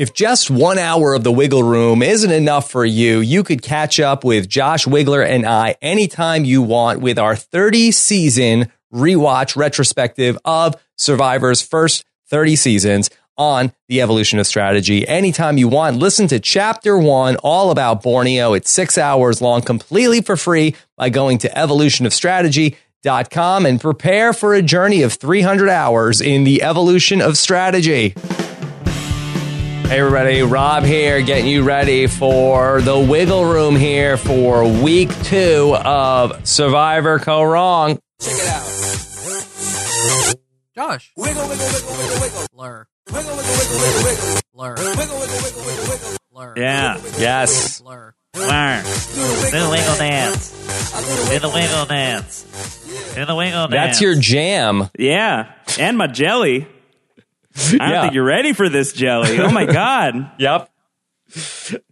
If just one hour of the Wiggle Room isn't enough for you, you could catch up with Josh Wigler and I anytime you want with our 30 season rewatch retrospective of Survivor's first 30 seasons on the evolution of strategy. Anytime you want, listen to chapter one, all about Borneo. It's six hours long, completely for free by going to evolutionofstrategy.com and prepare for a journey of 300 hours in the evolution of strategy. Hey everybody, Rob here, getting you ready for the wiggle room here for week two of Survivor Kaoh Rong. Check it out. Josh. Wiggle, wiggle, wiggle, wiggle, wiggle. Blur. Wiggle, wiggle, wiggle, wiggle, wiggle. Blur. Wiggle, wiggle, wiggle, wiggle, wiggle. Blur. Yeah. Yes. Blur. Learn. Do the wiggle. wiggle dance. Do the Do the wiggle. wiggle dance. Do the wiggle dance. That's your jam. Yeah. And my jelly. I don't Yeah. think you're ready for this jelly. Oh my God. Yep.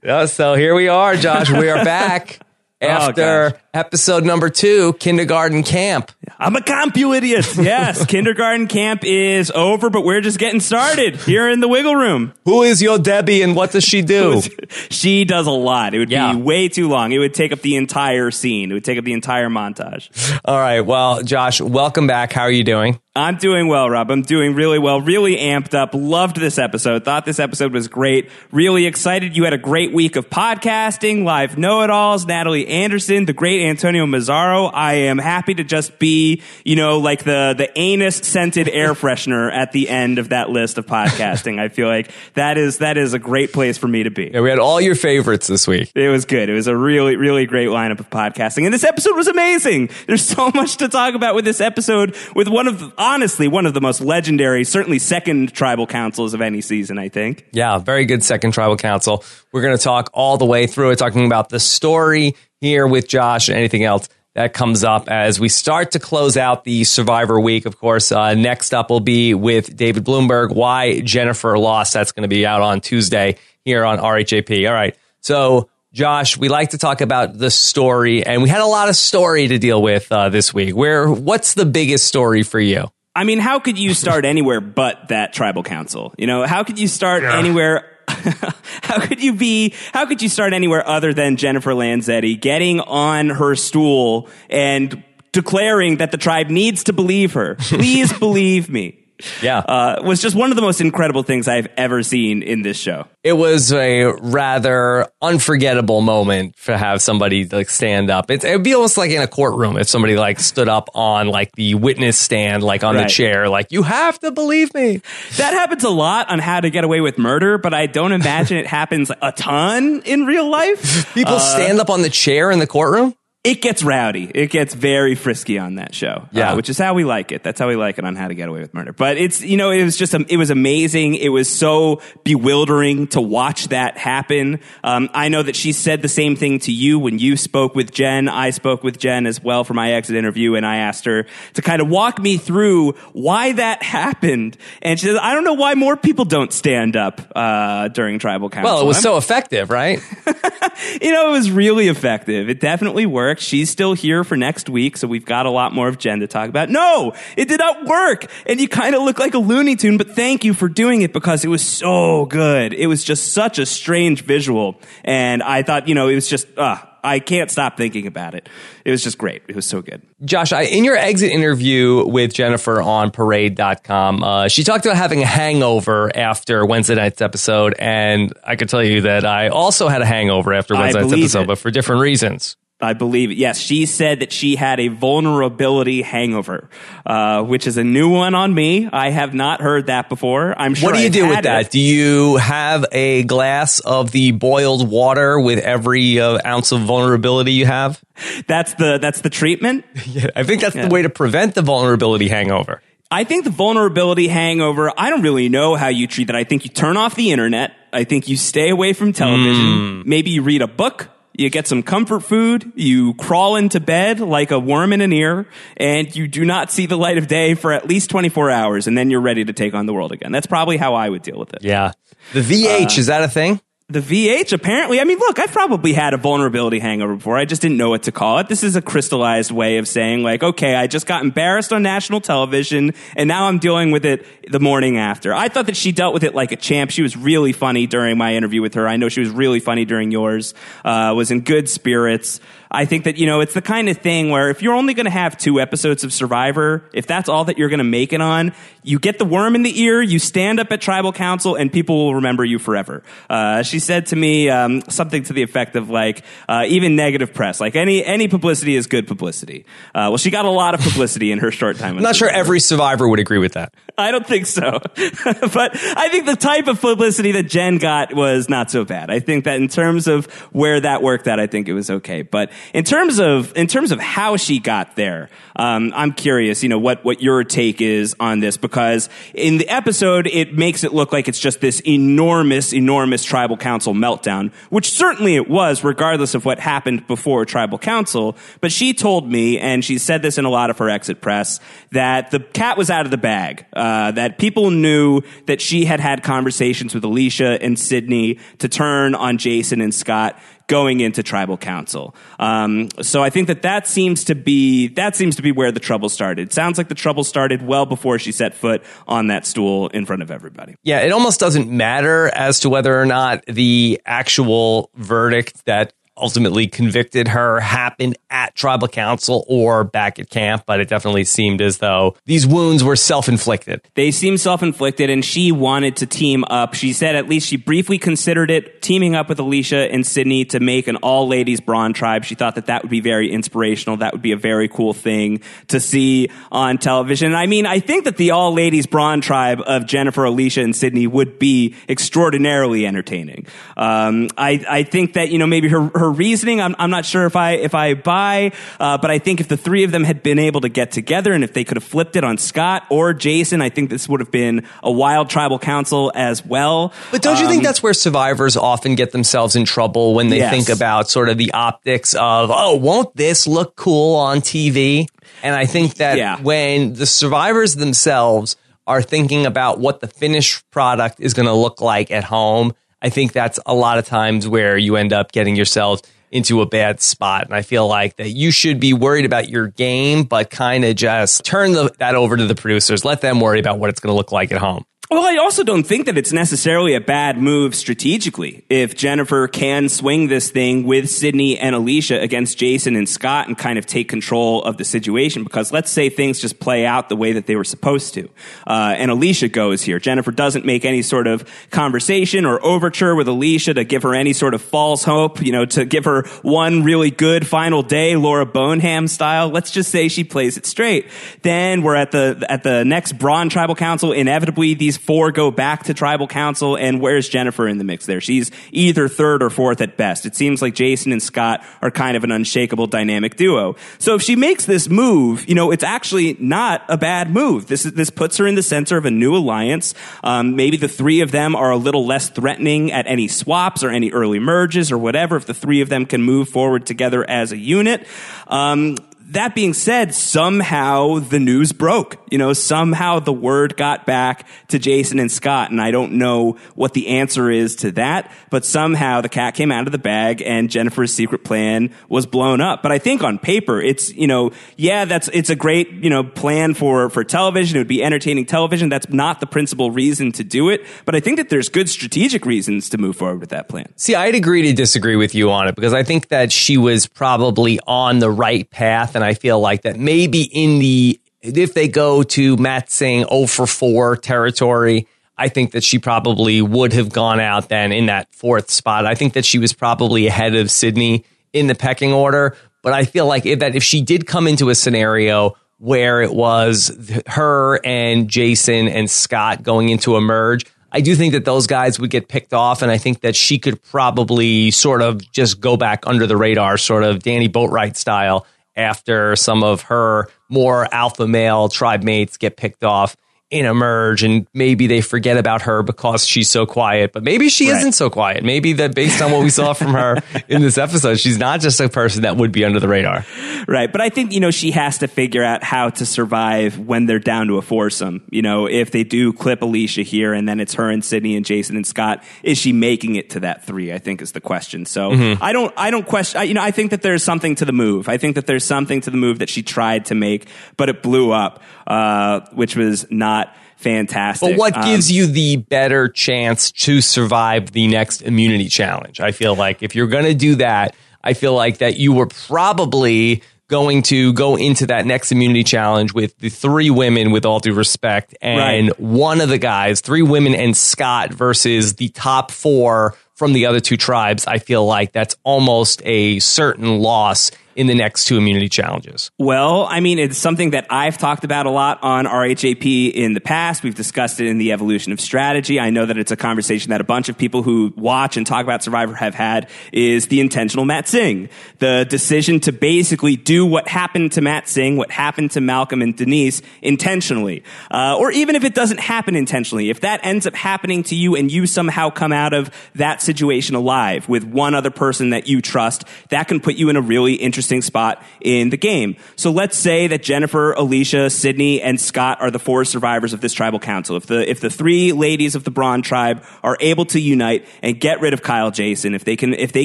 Yeah, so here we are, Josh. We are back oh, after gosh. Episode number two, kindergarten camp. I'm a comp, you idiots. Yes. kindergarten camp is over, but we're just getting started here in the wiggle room. Who is your Debbie and what does she do? she does a lot. It would Yeah. be way too long. It would take up the entire scene. It would take up the entire montage. All right. Well, Josh, welcome back. How are you doing? I'm doing well, Rob. I'm doing really well. Really amped up. Loved this episode. Thought this episode was great. Really excited. You had a great week of podcasting, live know-it-alls, Natalie Anderson, the great Antonio Mazzaro. I am happy to just be, you know, like the the anus scented air freshener at the end of that list of podcasting. I feel like that is that is a great place for me to be. Yeah, we had all your favorites this week. It was good. It was a really, really great lineup of podcasting. And this episode was amazing. There's so much to talk about with this episode, with one of, honestly, one of the most legendary, certainly second tribal councils of any season, I think. Yeah, very good second tribal council. We're going to talk all the way through it, talking about the story here with Josh and anything else that comes up as we start to close out the Survivor week. Of course, uh, next up will be with David Bloomberg, Why Jennifer Lost. That's going to be out on Tuesday here on RHAP. All right. So, Josh, we like to talk about the story, and we had a lot of story to deal with uh, this week. Where, what's the biggest story for you? I mean, how could you start anywhere but that tribal council? You know, how could you start anywhere? how could you be? How could you start anywhere other than Jennifer Lanzetti getting on her stool and declaring that the tribe needs to believe her? Please believe me. Yeah. Uh, was just one of the most incredible things I've ever seen in this show. it was a rather unforgettable moment to have somebody like stand up. It, it'd be almost like in a courtroom if somebody like stood up on like the witness stand, like on the chair, like you have to believe me. That happens a lot on How to Get Away with Murder, but I don't imagine it happens a ton in real life. People stand up on the chair in the courtroom. It gets rowdy. It gets very frisky on that show. Yeah. uh, which is how we like it. That's how we like it on How to Get Away with Murder. But it's you know it was just um, it was amazing. It was so bewildering to watch that happen. Um, I know that she said the same thing to you when you spoke with Jen. I spoke with Jen as well for my exit interview, and I asked her to kind of walk me through why that happened. And she says, "I don't know why more people don't stand up uh, during tribal council." Well, it was I'm- so effective, right? you know, it was really effective. It definitely worked. She's still here for next week, so we've got a lot more of Jen to talk about. No, it did not work. And you kind of look like a Looney Tune, but thank you for doing it because it was so good. It was just such a strange visual. And I thought, you know, it was just, uh, I can't stop thinking about it. It was just great. It was so good. Josh, I, in your exit interview with Jennifer on parade.com, uh, she talked about having a hangover after Wednesday night's episode. And I could tell you that I also had a hangover after Wednesday night's episode, it. but for different reasons. I believe, yes, she said that she had a vulnerability hangover, uh, which is a new one on me. I have not heard that before. I'm sure. what do you I've do with that? it. Do you have a glass of the boiled water with every uh, ounce of vulnerability you have? That's the that's the treatment. Yeah, I think that's Yeah. the way to prevent the vulnerability hangover. I think the vulnerability hangover, I don't really know how you treat that. I think you turn off the internet. I think you stay away from television. Maybe you read a book. You get some comfort food. You crawl into bed like a worm in an ear and you do not see the light of day for at least 24 hours and then you're ready to take on the world again. That's probably how I would deal with it. Yeah. The VH, uh, is that a thing? The VH, apparently. I mean, look, I've probably had a vulnerability hangover before. I just didn't know what to call it. This is a crystallized way of saying, like, okay, I just got embarrassed on national television, and now I'm dealing with it the morning after. I thought that she dealt with it like a champ. She was really funny during my interview with her. I know she was really funny during yours, uh, was in good spirits. I think that, you know, it's the kind of thing where if you're only going to have two episodes of Survivor, if that's all that you're going to make it on, you get the worm in the ear, you stand up at tribal council, and people will remember you forever. Uh, she said to me um, something to the effect of like, uh, even negative press, like any any publicity is good publicity. Uh, well, she got a lot of publicity in her short time. I'm not sure every survivor would agree with that. I don't think so. but I think the type of publicity that Jen got was not so bad. I think that in terms of where that worked out, I think it was okay. But in terms of in terms of how she got there, um, I'm curious. You know what what your take is on this because in the episode it makes it look like it's just this enormous enormous tribal council meltdown, which certainly it was, regardless of what happened before tribal council. But she told me, and she said this in a lot of her exit press, that the cat was out of the bag. Uh, that people knew that she had had conversations with Alecia and Sydney to turn on Jason and Scott going into tribal council. Um, so I think that that seems to be that seems to be where the trouble started. Sounds like the trouble started well before she set foot on that stool in front of everybody. Yeah, it almost doesn't matter as to whether or not the actual verdict that ultimately convicted her happened at tribal council or back at camp, but it definitely seemed as though these wounds were self inflicted. They seem self inflicted, and she wanted to team up. She said at least she briefly considered it, teaming up with Alecia and Sydney to make an all ladies Brawn tribe. She thought that that would be very inspirational. That would be a very cool thing to see on television. I mean, I think that the all ladies Brawn tribe of Jennifer, Alecia, and Sydney would be extraordinarily entertaining. Um, I, I think that, you know, maybe her, her reasoning, I'm, I'm not sure if I, if I buy, uh, but I think if the three of them had been able to get together and if they could have flipped it on Scott or Jason, I think this would have been a wild tribal council as well. But don't you think that's where survivors often get themselves in trouble when they Yes. think about sort of the optics of, oh, won't this look cool on TV? And I think that Yeah. when the survivors themselves are thinking about what the finished product is going to look like at home, I think that's a lot of times where you end up getting yourselves into a bad spot. And I feel like that you should be worried about your game, but kind of just turn the, that over to the producers. Let them worry about what it's going to look like at home. Well, I also don't think that it's necessarily a bad move strategically if Jennifer can swing this thing with Sydney and Alecia against Jason and Scott and kind of take control of the situation. Because let's say things just play out the way that they were supposed to, uh, and Alecia goes here. Jennifer doesn't make any sort of conversation or overture with Alecia to give her any sort of false hope, you know, to give her one really good final day, Laura Boneham style. Let's just say she plays it straight. Then we're at the at the next Brawn Tribal Council. Inevitably, these four go back to Tribal Council, and where's Jennifer in the mix? There, she's either third or fourth at best. It seems like Jason and Scott are kind of an unshakable dynamic duo. So if she makes this move, you know, it's actually not a bad move. This is this puts her in the center of a new alliance. Um, maybe the three of them are a little less threatening at any swaps or any early merges or whatever. If the three of them can move forward together as a unit. Um, that being said, somehow the news broke. You know, somehow the word got back to Jason and Scott, and I don't know what the answer is to that, but somehow the cat came out of the bag and Jennifer's secret plan was blown up. But I think on paper, it's, you know, yeah, that's, it's a great, you know, plan for, for television. It would be entertaining television. That's not the principal reason to do it, but I think that there's good strategic reasons to move forward with that plan. See, I'd agree to disagree with you on it because I think that she was probably on the right path. And I feel like that maybe in the, if they go to Matsing 0 for 4 territory, I think that she probably would have gone out then in that fourth spot. I think that she was probably ahead of Sydney in the pecking order. But I feel like if, that if she did come into a scenario where it was her and Jason and Scott going into a merge, I do think that those guys would get picked off, and I think that she could probably sort of just go back under the radar, sort of Danny Boatwright style, after some of her more alpha male tribe mates get picked off in a merge and maybe they forget about her because she's so quiet, but maybe she Right. isn't so quiet. Maybe that based on what we saw from her in this episode, she's not just a person that would be under the radar. Right. But I think, you know, she has to figure out how to survive when they're down to a foursome. You know, if they do clip Alecia here and then it's her and Sydney and Jason and Scott, is she making it to that three? I think is the question. So I don't, I don't question, I, you know, I think that there's something to the move. I think that there's something to the move that she tried to make, but it blew up, uh, which was not fantastic. But what Um, gives you the better chance to survive the next immunity challenge? I feel like if you're going to do that, I feel like that you were probably going to go into that next immunity challenge with the three women with all due respect and Right. one of the guys, three women and Scott versus the top 4 from the other two tribes. I feel like that's almost a certain loss in the next two immunity challenges. Well, I mean, it's something that I've talked about a lot on RHAP in the past. We've discussed it in the evolution of strategy. I know that it's a conversation that a bunch of people who watch and talk about Survivor have had is the intentional Matsing. The decision to basically do what happened to Matsing, what happened to Malcolm and Denise intentionally. Uh, or even if it doesn't happen intentionally, if that ends up happening to you and you somehow come out of that situation alive with one other person that you trust, that can put you in a really interesting spot in the game. So let's say that Jennifer, Alecia, Sydney, and Scott are the four survivors of this tribal council. If the if the three ladies of the Brawn tribe are able to unite and get rid of Kyle Jason, if they can if they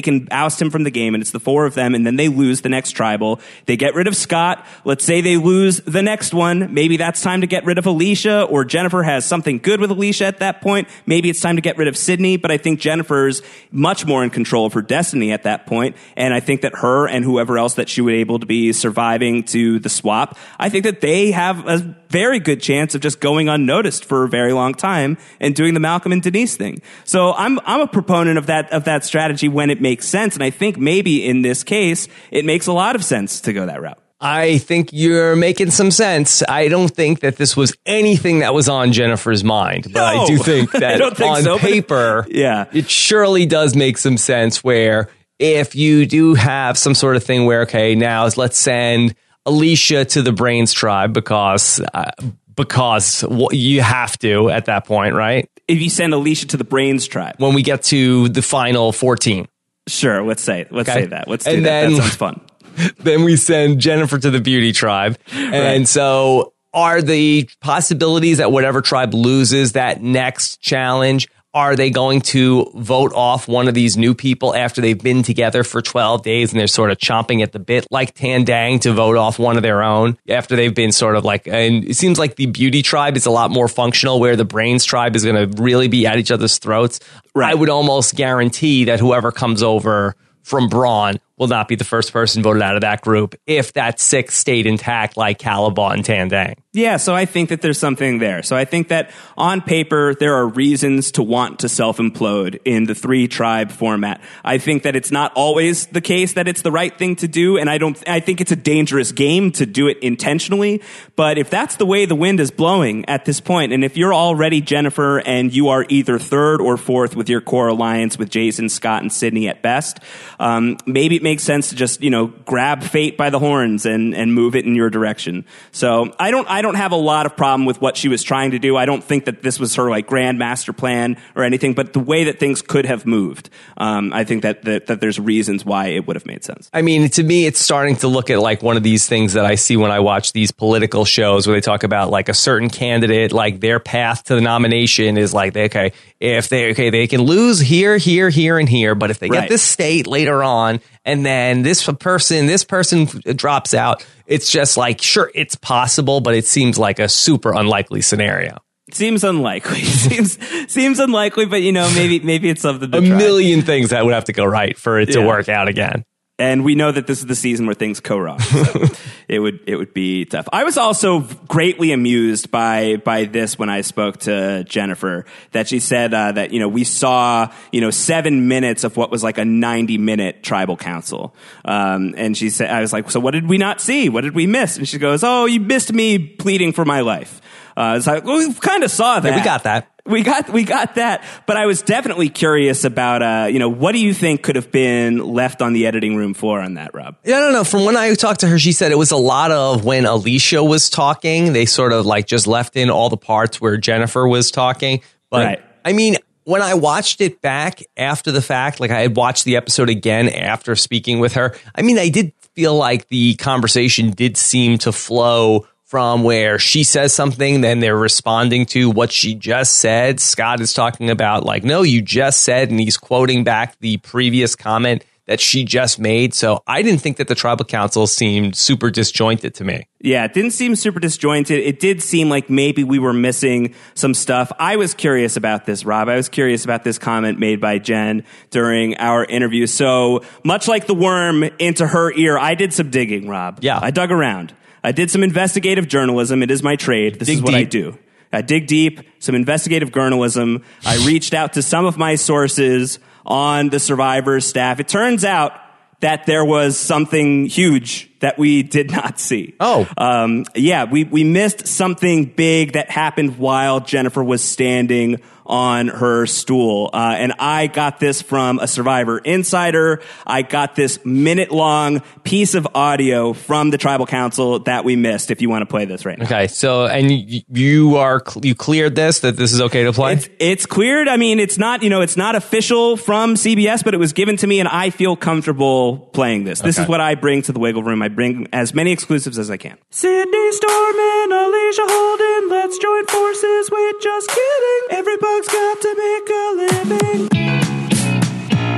can oust him from the game, and it's the four of them, and then they lose the next tribal, they get rid of Scott. Let's say they lose the next one. Maybe that's time to get rid of Alecia, or Jennifer has something good with Alecia at that point. Maybe it's time to get rid of Sydney, but I think Jennifer's much more in control of her destiny at that point, and I think that her and whoever else that she would able to be surviving to the swap, I think that they have a very good chance of just going unnoticed for a very long time and doing the Malcolm and Denise thing. So I'm I'm a proponent of that of that strategy when it makes sense, and I think maybe in this case it makes a lot of sense to go that route. I think you're making some sense. I don't think that this was anything that was on Jennifer's mind, but I do think that think on so, paper, Yeah. it surely does make some sense where if you do have some sort of thing where, okay, now let's send Alecia to the Brains tribe because, uh, because you have to at that point, right? If you send Alecia to the Brains tribe, When we get to the final 14. sure, let's say let's Okay. say that. Let's do And that. then- that sounds fun. then we send Jennifer to the beauty tribe. And so are the possibilities that whatever tribe loses that next challenge, are they going to vote off one of these new people after they've been together for 12 days and they're sort of chomping at the bit like Tandang to vote off one of their own after they've been sort of like, and it seems like the beauty tribe is a lot more functional where the brains tribe is going to really be at each other's throats. Right. I would almost guarantee that whoever comes over from Brawn will not be the first person voted out of that group if that six stayed intact like Kalabaw and Tandang. Yeah, so I think that there's something there. So I think that on paper, there are reasons to want to self implode in the three tribe format. I think that it's not always the case that it's the right thing to do, and I don't, I think it's a dangerous game to do it intentionally. But if that's the way the wind is blowing at this point, and if you're already Jennifer and you are either third or fourth with your core alliance with Jason, Scott, and Sydney at best, um, maybe it makes sense to just, you know, grab fate by the horns and, and move it in your direction. So I don't, I don't have a lot of problem with what she was trying to do. I don't think that this was her like grand master plan or anything, but the way that things could have moved, um, I think that, that, that there's reasons why it would have made sense. I mean, to me, it's starting to look at like one of these things that I see when I watch these political shows where they talk about like a certain candidate, like their path to the nomination is like, they, okay, if they, okay, they can lose here, here, here, and here, but if they Right. get this state later on, and then this person, this person drops out, it's just like, sure, it's possible, but it seems like a super unlikely scenario. Seems unlikely. seems seems unlikely, but you know, maybe maybe it's something A try. million things that would have to go right for it to work out again. And we know that this is the season where things wrong. So it would it would be tough. I was also greatly amused by by this when I spoke to Jennifer that she said uh, that you know we saw you know seven minutes of what was like a ninety minute tribal council, um, and she said I was like, so what did we not see? What did we miss? And she goes, oh, you missed me pleading for my life. Uh, it's like well, we kind of saw that. we got that. We got we got that, but I was definitely curious about uh, you know what do you think could have been left on the editing room floor on that, Rob? Yeah, I don't know. From when I talked to her, she said it was a lot of when Alecia was talking. They sort of like just left in all the parts where Jennifer was talking. But Right. I mean, when I watched it back after the fact, like I had watched the episode again after speaking with her, I mean, I did feel like the conversation did seem to flow from where she says something, then they're responding to what she just said. Scott is talking about, like, no, you just said, and he's quoting back the previous comment that she just made. So I didn't think that the tribal council seemed super disjointed to me. Yeah, it didn't seem super disjointed. It did seem like maybe we were missing some stuff. I was curious about this, Rob. I was curious about this comment made by Jen during our interview. So much like the worm into her ear, I did some digging, Rob. Yeah. I dug around. I did some investigative journalism. It is my trade. This Dig is what I do. I dig deep, some investigative journalism. I reached out to some of my sources on the survivors staff. It turns out that there was something huge that we did not see. Oh. Um, yeah, we, we missed something big that happened while Jennifer was standing on her stool. Uh, and I got this from a Survivor Insider. I got this minute long piece of audio from the tribal council that we missed if you want to play this right now. Okay. So, and you, you are, you cleared this, that this is okay to play? It's, it's cleared. I mean, it's not, you know, it's not official from CBS, but it was given to me and I feel comfortable playing this. This Okay. is what I bring to the Wiggle Room. I bring as many exclusives as I can. Sydney Storm and Alecia Holden, let's join forces. Wait, just kidding. Every bug's got to make a living.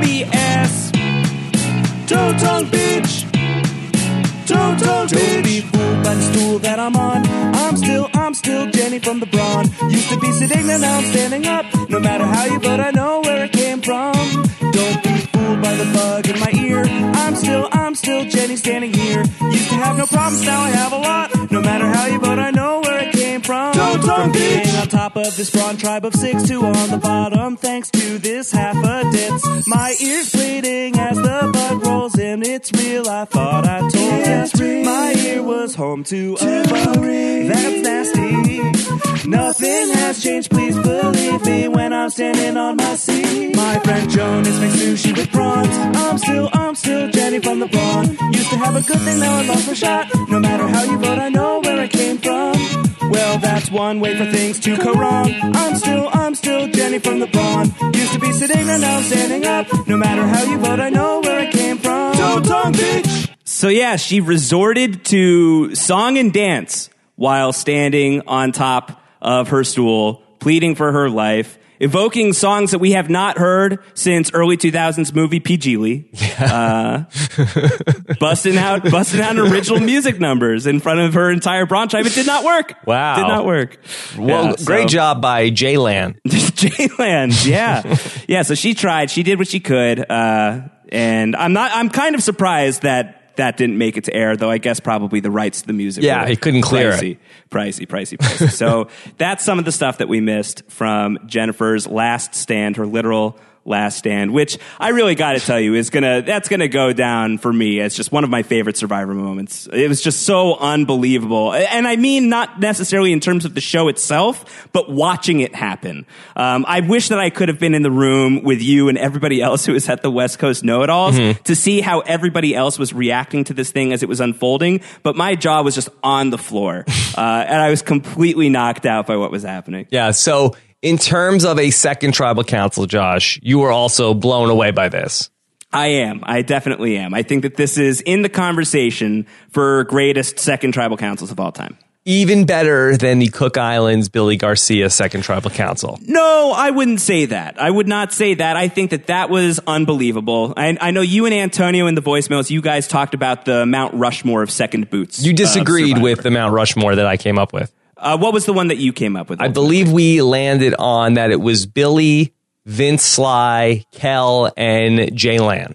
BS. Toe tongue bitch. Toe tongue Don't be fooled by the stool that I'm on. I'm still, I'm still Jenny from the Brawn. Used to be sitting there, now I'm standing up. No matter how you vote, I know Don't talk, being on top of this brawn tribe of six, two on the bottom. Thanks to this half a ditz. My ears bleeding as the bug rolls in. It's real, I thought I told It's ya. real. My ear was home to a bug. That's nasty. Nothing has changed, please believe me when I'm standing on my seat. My friend Joan is makes sushi with prawns. I'm still, I'm still Jenny from the brawn. Used to have a good thing, now I lost my shot. No matter how you vote, I know where I came from. Well, that's one way for things to go wrong. I'm still, I'm still Jenny from the brawn. Used to be sitting there, now I'm standing up. No matter how you vote, I know where it came from. Toe tongue, bitch. So yeah, she resorted to song and dance while standing on top of her stool, pleading for her life, evoking songs that we have not heard since early 2000s movie P. Geely. Uh, busting out, busting out original music numbers in front of her entire tribe. It did not work. Wow. Did not work. well, Yeah, great so- job by Jay Lan. J-Land, yeah, yeah. So she tried. She did what she could, uh, and I'm not. I'm kind of surprised that that didn't make it to air, though. I guess probably the rights to the music. Yeah, were he couldn't clear it. pricey, Pricey, pricey, pricey. so that's some of the stuff that we missed from Jennifer's last stand, her literal last stand, which I really got to tell you is gonna that's gonna go down for me as just one of my favorite Survivor moments. It was just so unbelievable, and I mean not necessarily in terms of the show itself, but watching it happen. Um, I wish that I could have been in the room with you and everybody else who was at the West Coast Know-It-Alls to see how everybody else was reacting to this thing as it was unfolding. But my jaw was just on the floor, uh, and I was completely knocked out by what was happening. Yeah. So, in terms of a second tribal council, Josh, you were also blown away by this. I am. I definitely am. I think that this is in the conversation for greatest second tribal councils of all time. Even better than the Cook Islands Billy Garcia second tribal council. No, I wouldn't say that. I would not say that. I think that that was unbelievable. I, I know you and Antonio in the voicemails, you guys talked about the Mount Rushmore of second boots. You disagreed uh, Survivor. with the Mount Rushmore that I came up with. Uh, what was the one that you came up with? I believe we landed on that it was Billy, Vince Sly, Kel, and Jay Lan.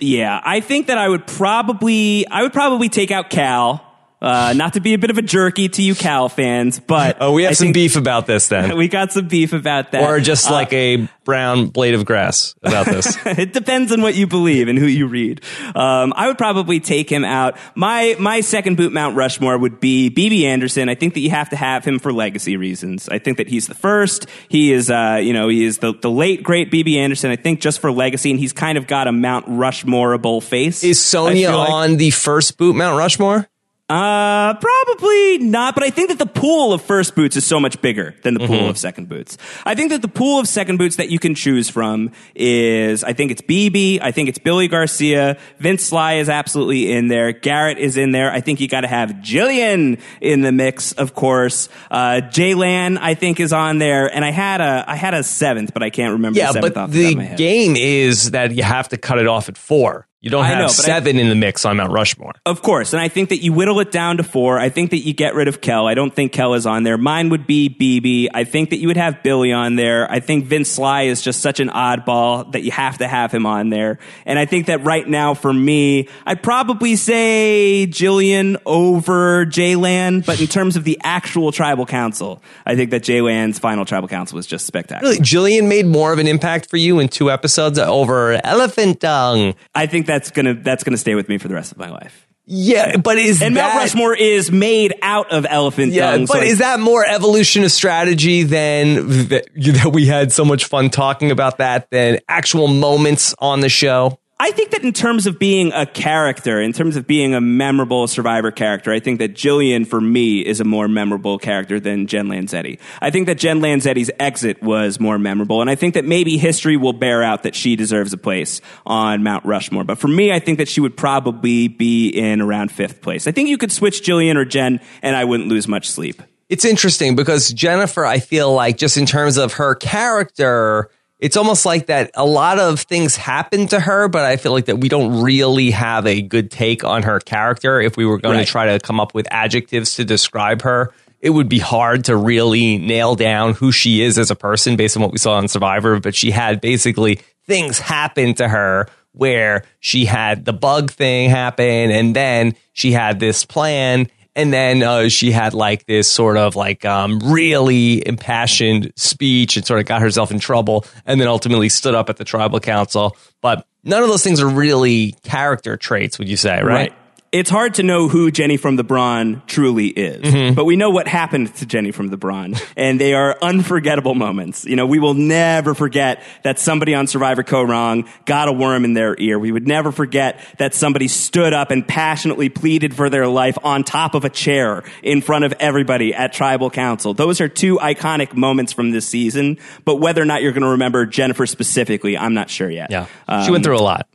Yeah, I think that I would probably I would probably take out Kel. Uh, not to be a bit of a jerky to you Kel fans, but Oh, we have I some beef about this then. We got some beef about that, or just Uh, like a brown blade of grass about this. it depends on what you believe and who you read. Um, I would probably take him out. My my second boot Mount Rushmore would be BB Andersen. I think that you have to have him for legacy reasons. I think that he's the first. He is, uh, you know, he is the, the late great BB Andersen. I think just for legacy, and he's kind of got a Mount Rushmoreable face. Is feel like. on the first boot Mount Rushmore? Uh, probably not, but I think that the pool of first boots is so much bigger than the Mm-hmm. pool of second boots. I think that the pool of second boots that you can choose from is, I think it's BB, I think it's Billy Garcia, Vince Sly is absolutely in there, Garrett is in there, I think you gotta have Jillian in the mix, of course, uh, Jay Lan, I think is on there, and I had a, I had a seventh, but I can't remember Yeah, the seventh but off the, the of my head. game is that you have to cut it off at four. You don't have know, but I- seven in the mix on Mount Rushmore. Of course, and I think that you whittle it down to four. I think that you get rid of Kel. I don't think Kel is on there. Mine would be BB. I think that you would have Billy on there. I think Vince Sly is just such an oddball that you have to have him on there. And I think that right now for me, I'd probably say Jillian over Jaylan, but in terms of the actual tribal council, I think that Jaylan's final tribal council was just spectacular. Really, Jillian made more of an impact for you in two episodes over Elephant Dung. I think that's gonna that's gonna stay with me for the rest of my life. Yeah, but is And that Mount Rushmore is made out of elephant Yeah, dung. so but I is that more evolution of strategy than that, that we had so much fun talking about that than actual moments on the show? I think that in terms of being a character, in terms of being a memorable survivor character, I think that Jillian for me is a more memorable character than Jen Lanzetti. I think that Jen Lanzetti's exit was more memorable, and I think that maybe history will bear out that she deserves a place on Mount Rushmore. But for me, I think that she would probably be in around fifth place. I think you could switch Jillian or Jen, and I wouldn't lose much sleep. It's interesting because Jennifer, I feel like just in terms of her character, it's almost like that a lot of things happen to her, but I feel like that we don't really have a good take on her character. If we were going Right. to try to come up with adjectives to describe her, it would be hard to really nail down who she is as a person based on what we saw on Survivor. But she had basically things happen to her where she had the bug thing happen and then she had this plan and then uh, she had like this sort of like um, really impassioned speech and sort of got herself in trouble and then ultimately stood up at the tribal council. But none of those things are really character traits would you say right, It's hard to know who Jenny from the Brawn truly is, Mm-hmm. but we know what happened to Jenny from the Brawn, and they are unforgettable moments. You know, we will never forget that somebody on Survivor Kaoh Rong got a worm in their ear. We would never forget that somebody stood up and passionately pleaded for their life on top of a chair in front of everybody at Tribal Council. Those are two iconic moments from this season, but whether or not you're going to remember Jennifer specifically, I'm not sure yet. yeah Um, she went through a lot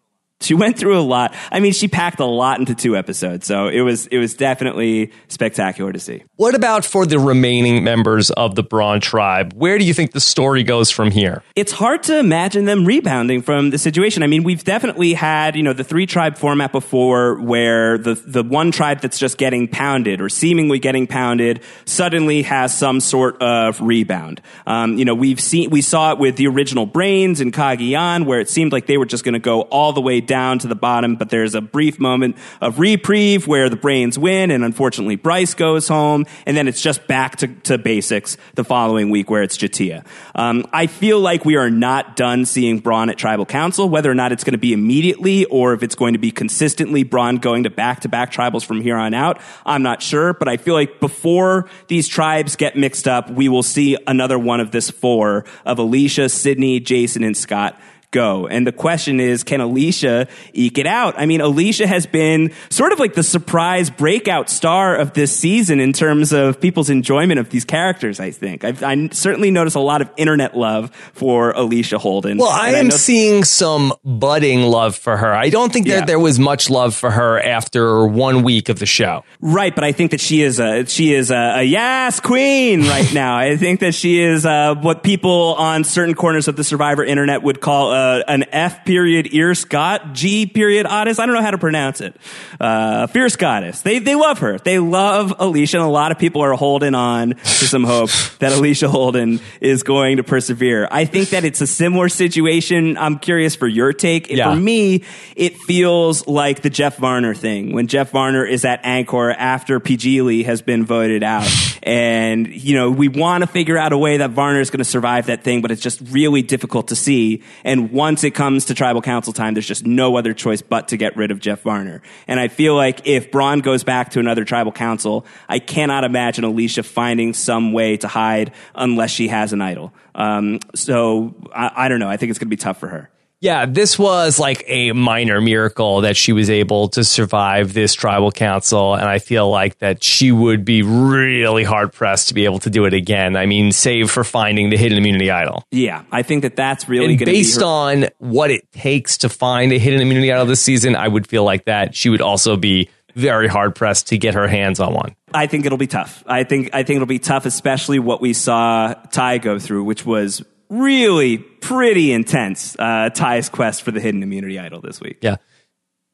she went through a lot. I mean, she packed a lot into two episodes, so it was it was definitely spectacular to see. what about for the remaining members of the brawn tribe where do you think the story goes from here It's hard to imagine them rebounding from the situation. I mean, we've definitely had, you know, the three tribe format before where the the one tribe that's just getting pounded or seemingly getting pounded suddenly has some sort of rebound. Um, you know, we've seen we saw it with the original Brains and Cagayan where it seemed like they were just going to go all the way down to the bottom, but there's a brief moment of reprieve where the Brains win and unfortunately Brice goes home and then it's just back to, to basics the following week where it's J'Tia. Um, I feel like we are not done seeing Brawn at Tribal Council, whether or not it's going to be immediately or if it's going to be consistently Brawn going to back to back tribals from here on out. I'm not sure, but I feel like before these tribes get mixed up, we will see another one of this four of Alecia, Sydney, Jason, and Scott go. And the question is, can Alecia eke it out? I mean, Alecia has been sort of like the surprise breakout star of this season in terms of people's enjoyment of these characters, I think. I've, I certainly notice a lot of internet love for Alecia Holden. Well, I And am know- seeing some budding love for her. I don't think Yeah. that there was much love for her after one week of the show. Right, but I think that she is a she is a, a yes queen right now. I think that she is uh, what people on certain corners of the Survivor internet would call uh, an F period ear Scott, G period Otis. I don't know how to pronounce it. Uh, fierce goddess. They, they love her. They love Alecia, and a lot of people are holding on to some hope that Alecia Holden is going to persevere. I think that it's a similar situation. I'm curious for your take. Yeah. For me, it feels like the Jeff Varner thing when Jeff Varner is at Angkor after Peih-Gee has been voted out. and, you know, we want to figure out a way that Varner is going to survive that thing, but it's just really difficult to see. And once it comes to tribal council time, there's just no other choice but to get rid of Jeff Varner. And I feel like if Brawn goes back to another tribal council, I cannot imagine Alecia finding some way to hide unless she has an idol. Um, so I, I don't know. I think it's going to be tough for her. Yeah, this was like a minor miracle that she was able to survive this tribal council. And I feel like that she would be really hard pressed to be able to do it again. I mean, save for finding the hidden immunity idol. Yeah, I think that that's really And going to be based her- on what it takes to find a hidden immunity idol this season, I would feel like that she would also be very hard pressed to get her hands on one. I think it'll be tough. I think I think it'll be tough, especially what we saw Tai go through, which was really pretty intense. Uh, Tai's quest for the hidden immunity idol this week. Yeah.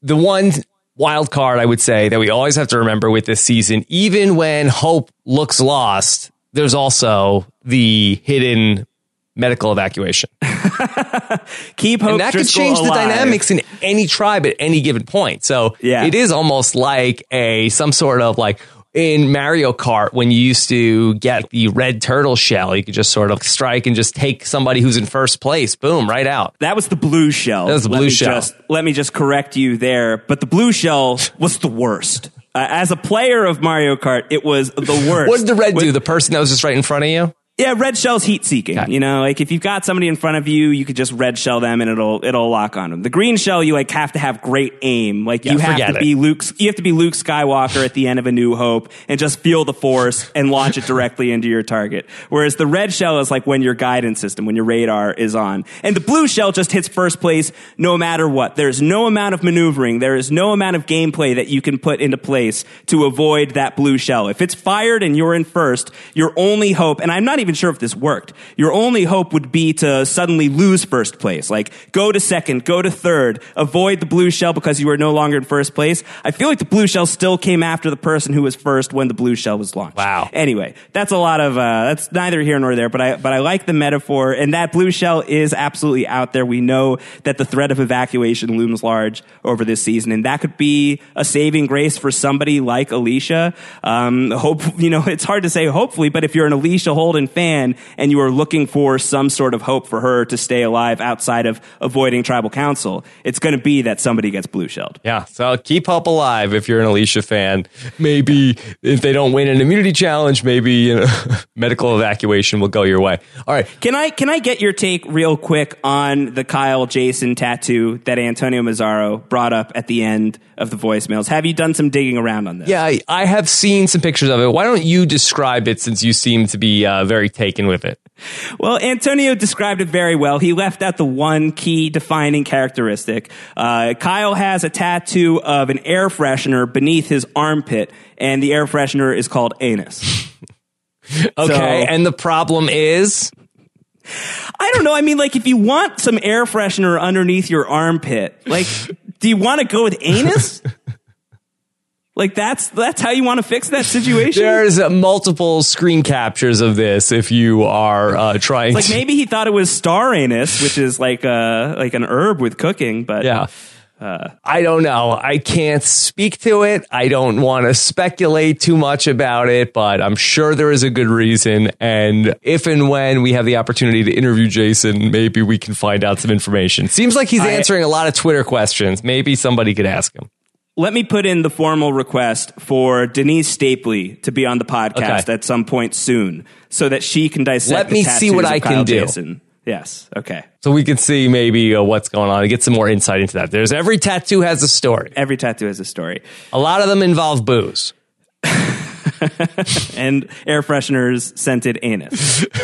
The one wild card I would say that we always have to remember with this season, even when hope looks lost, there's also the hidden medical evacuation. Keep hope and that could Driscoll change the dynamics in any tribe at any given point. So Yeah. it is almost like a some sort of like in Mario Kart when you used to get the red turtle shell, you could just sort of strike and just take somebody who's in first place, boom, right out. That was the blue shell. That was the Let blue me shell. Just, let me just correct you there. But the blue shell was the worst. Uh, as a player of Mario Kart, it was the worst. What did the red do? The person that was just right in front of you? Yeah, red shell's heat seeking. You know, like if you've got somebody in front of you, you could just red shell them and it'll it'll lock on them. The green shell, you like have to have great aim. Like Yeah, you have to it. be Luke. You have to be Luke Skywalker at the end of A New Hope and just feel the force and launch it directly into your target. Whereas the red shell is like when your guidance system, when your radar is on, and the blue shell just hits first place no matter what. There's no amount of maneuvering. There is no amount of gameplay that you can put into place to avoid that blue shell. If it's fired and you're in first, your only hope, and I'm not even sure if this worked, your only hope would be to suddenly lose first place. Like, go to second, go to third, avoid the blue shell because you are no longer in first place. I feel like the blue shell still came after the person who was first when the blue shell was launched. Wow. Anyway, that's a lot of, uh, that's neither here nor there, but I, but I like the metaphor, and that blue shell is absolutely out there. We know that the threat of evacuation looms large over this season, and that could be a saving grace for somebody like Alecia. Um, hope, you know, it's hard to say hopefully, but if you're an Alecia Holden fan and you are looking for some sort of hope for her to stay alive outside of avoiding tribal council, it's going to be that somebody gets blue shelled. Yeah, so keep hope alive if you're an Alecia fan. Maybe if they don't win an immunity challenge, maybe you know, medical evacuation will go your way. All right, Can I can I get your take real quick on the Kyle Jason tattoo that Antonio Mazzaro brought up at the end of the voicemails? Have you done some digging around on this? yeah, I, I have seen some pictures of it. Why don't you describe it since you seem to be uh, very taken with it? Well, Antonio described it very well. He left out the one key defining characteristic. Uh, Kyle has a tattoo of an air freshener beneath his armpit, and the air freshener is called anus. Okay, So- and the problem is I don't know. I mean, like, if you want some air freshener underneath your armpit, like, do you want to go with anus? like, that's that's how you want to fix that situation. there's uh, multiple screen captures of this. If you are uh, trying, like to, maybe he thought it was star anus, which is like a like an herb with cooking, but yeah. I don't know. I can't speak to it. I don't want to speculate too much about it, but I'm sure there is a good reason. And if and when we have the opportunity to interview Jason, maybe we can find out some information. Seems like he's I- answering a lot of Twitter questions. Maybe somebody could ask him. Let me put in the formal request for Denise Stapley to be on the podcast Okay. at some point soon, so that she can dissect. Let me see what I can do. Jason. Yes. Okay. So we can see maybe uh, what's going on and get some more insight into that. There's every tattoo has a story. Every tattoo has a story, A lot of them involve booze. and air fresheners scented anus.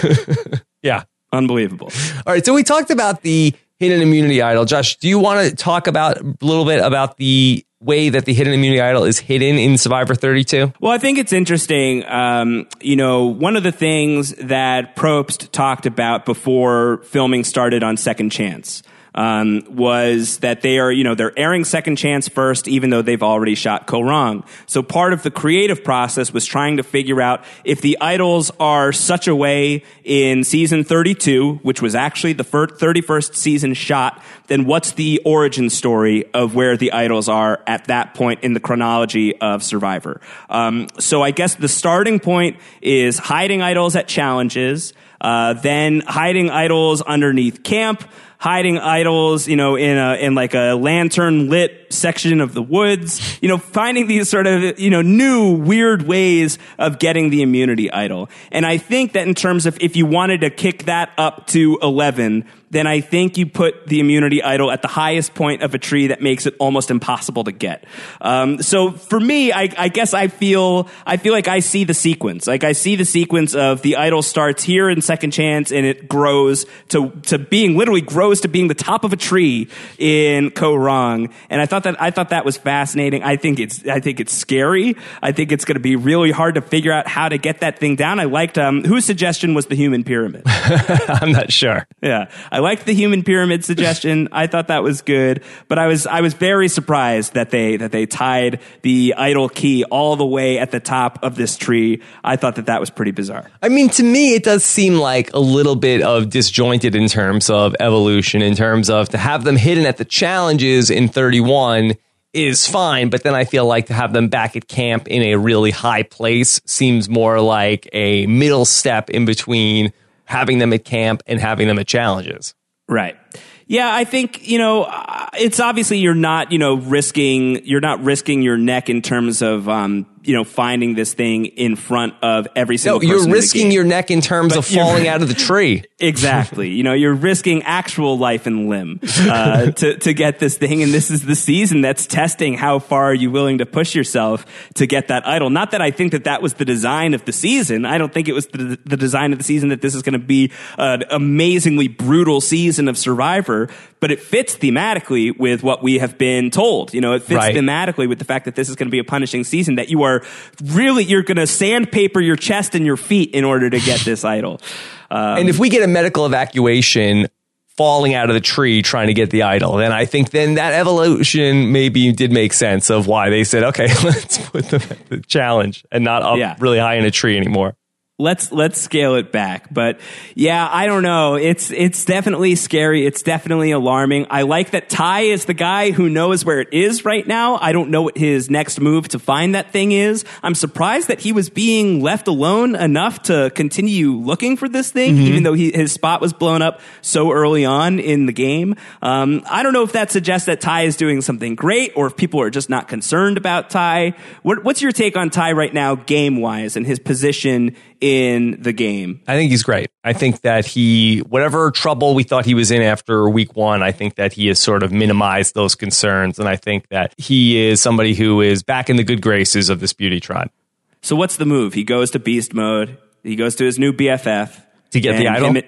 Yeah. Unbelievable. All right, so we talked about the hidden immunity idol. Josh, do you want to talk about a little bit about the way that the hidden immunity idol is hidden in Survivor 32? Well, I think it's interesting. Um, you know, one of the things that Probst talked about before filming started on Second Chance um, was that they are, you know, they're airing Second Chance first, even though they've already shot Kaoh Rong. So part of the creative process was trying to figure out if the idols are such a way in season 32, which was actually the fir- 31st season shot, then what's the origin story of where the idols are at that point in the chronology of Survivor? Um, so I guess the starting point is hiding idols at challenges, uh, then hiding idols underneath camp, hiding idols, you know, in a in like a lantern lit section of the woods, you know, finding these sort of you know new weird ways of getting the immunity idol. And I think that in terms of if you wanted to kick that up to eleven, then I think you put the immunity idol at the highest point of a tree that makes it almost impossible to get. Um, so for me, I, I guess I feel I feel like I see the sequence. Like I see the sequence of the idol starts here in second chance and it grows to to being literally grows to being the top of a tree in Kaoh Rong. And I thought that I thought that was fascinating. I think it's I think it's scary. I think it's going to be really hard to figure out how to get that thing down. I liked um, whose suggestion was the human pyramid. I'm not sure. Yeah, I liked the human pyramid suggestion. I thought that was good, but I was I was very surprised that they that they tied the idol key all the way at the top of this tree. I thought that that was pretty bizarre. I mean, to me, it does seem like a little bit of disjointed in terms of evolution, in terms of to have them hidden at the challenges in 31 is fine, but then I feel like to have them back at camp in a really high place seems more like a middle step in between having them at camp and having them at challenges. Right. Yeah, I think you know it's obviously you're not you know risking you're not risking your neck in terms of um, you know finding this thing in front of every single. No, you're person in the risking your neck in terms of falling out of the tree. Exactly. you know, you're risking actual life and limb uh, to to get this thing, and this is the season that's testing how far are you willing to push yourself to get that idol. Not that I think that that was the design of the season. I don't think it was the, the design of the season that this is going to be an amazingly brutal season of Survivor, but it fits thematically with what we have been told. You know, it fits Right. thematically with the fact that this is going to be a punishing season. That you are really you're going to sandpaper your chest and your feet in order to get this idol. Um, and if we get a medical evacuation falling out of the tree trying to get the idol, then I think then that evolution maybe did make sense of why they said, okay, let's put them at the challenge and not up Yeah. really high in a tree anymore. Let's let's scale it back. But yeah i don't know. It's it's definitely scary. It's definitely alarming. I like that Tai is the guy who knows where it is right now. I don't know what his next move to find that thing is. I'm surprised that he was being left alone enough to continue looking for this thing even though he, his spot was blown up so early on in the game. Um, i don't know if that suggests that Tai is doing something great or if people are just not concerned about Tai. What, what's your take on Tai right now game wise and his position in the game. I think he's great. I think that he, whatever trouble we thought he was in after week one, I think that he has sort of minimized those concerns. And I think that he is somebody who is back in the good graces of this beauty tribe. So what's the move? He goes to beast mode. He goes to his new BFF To get the idol? Him,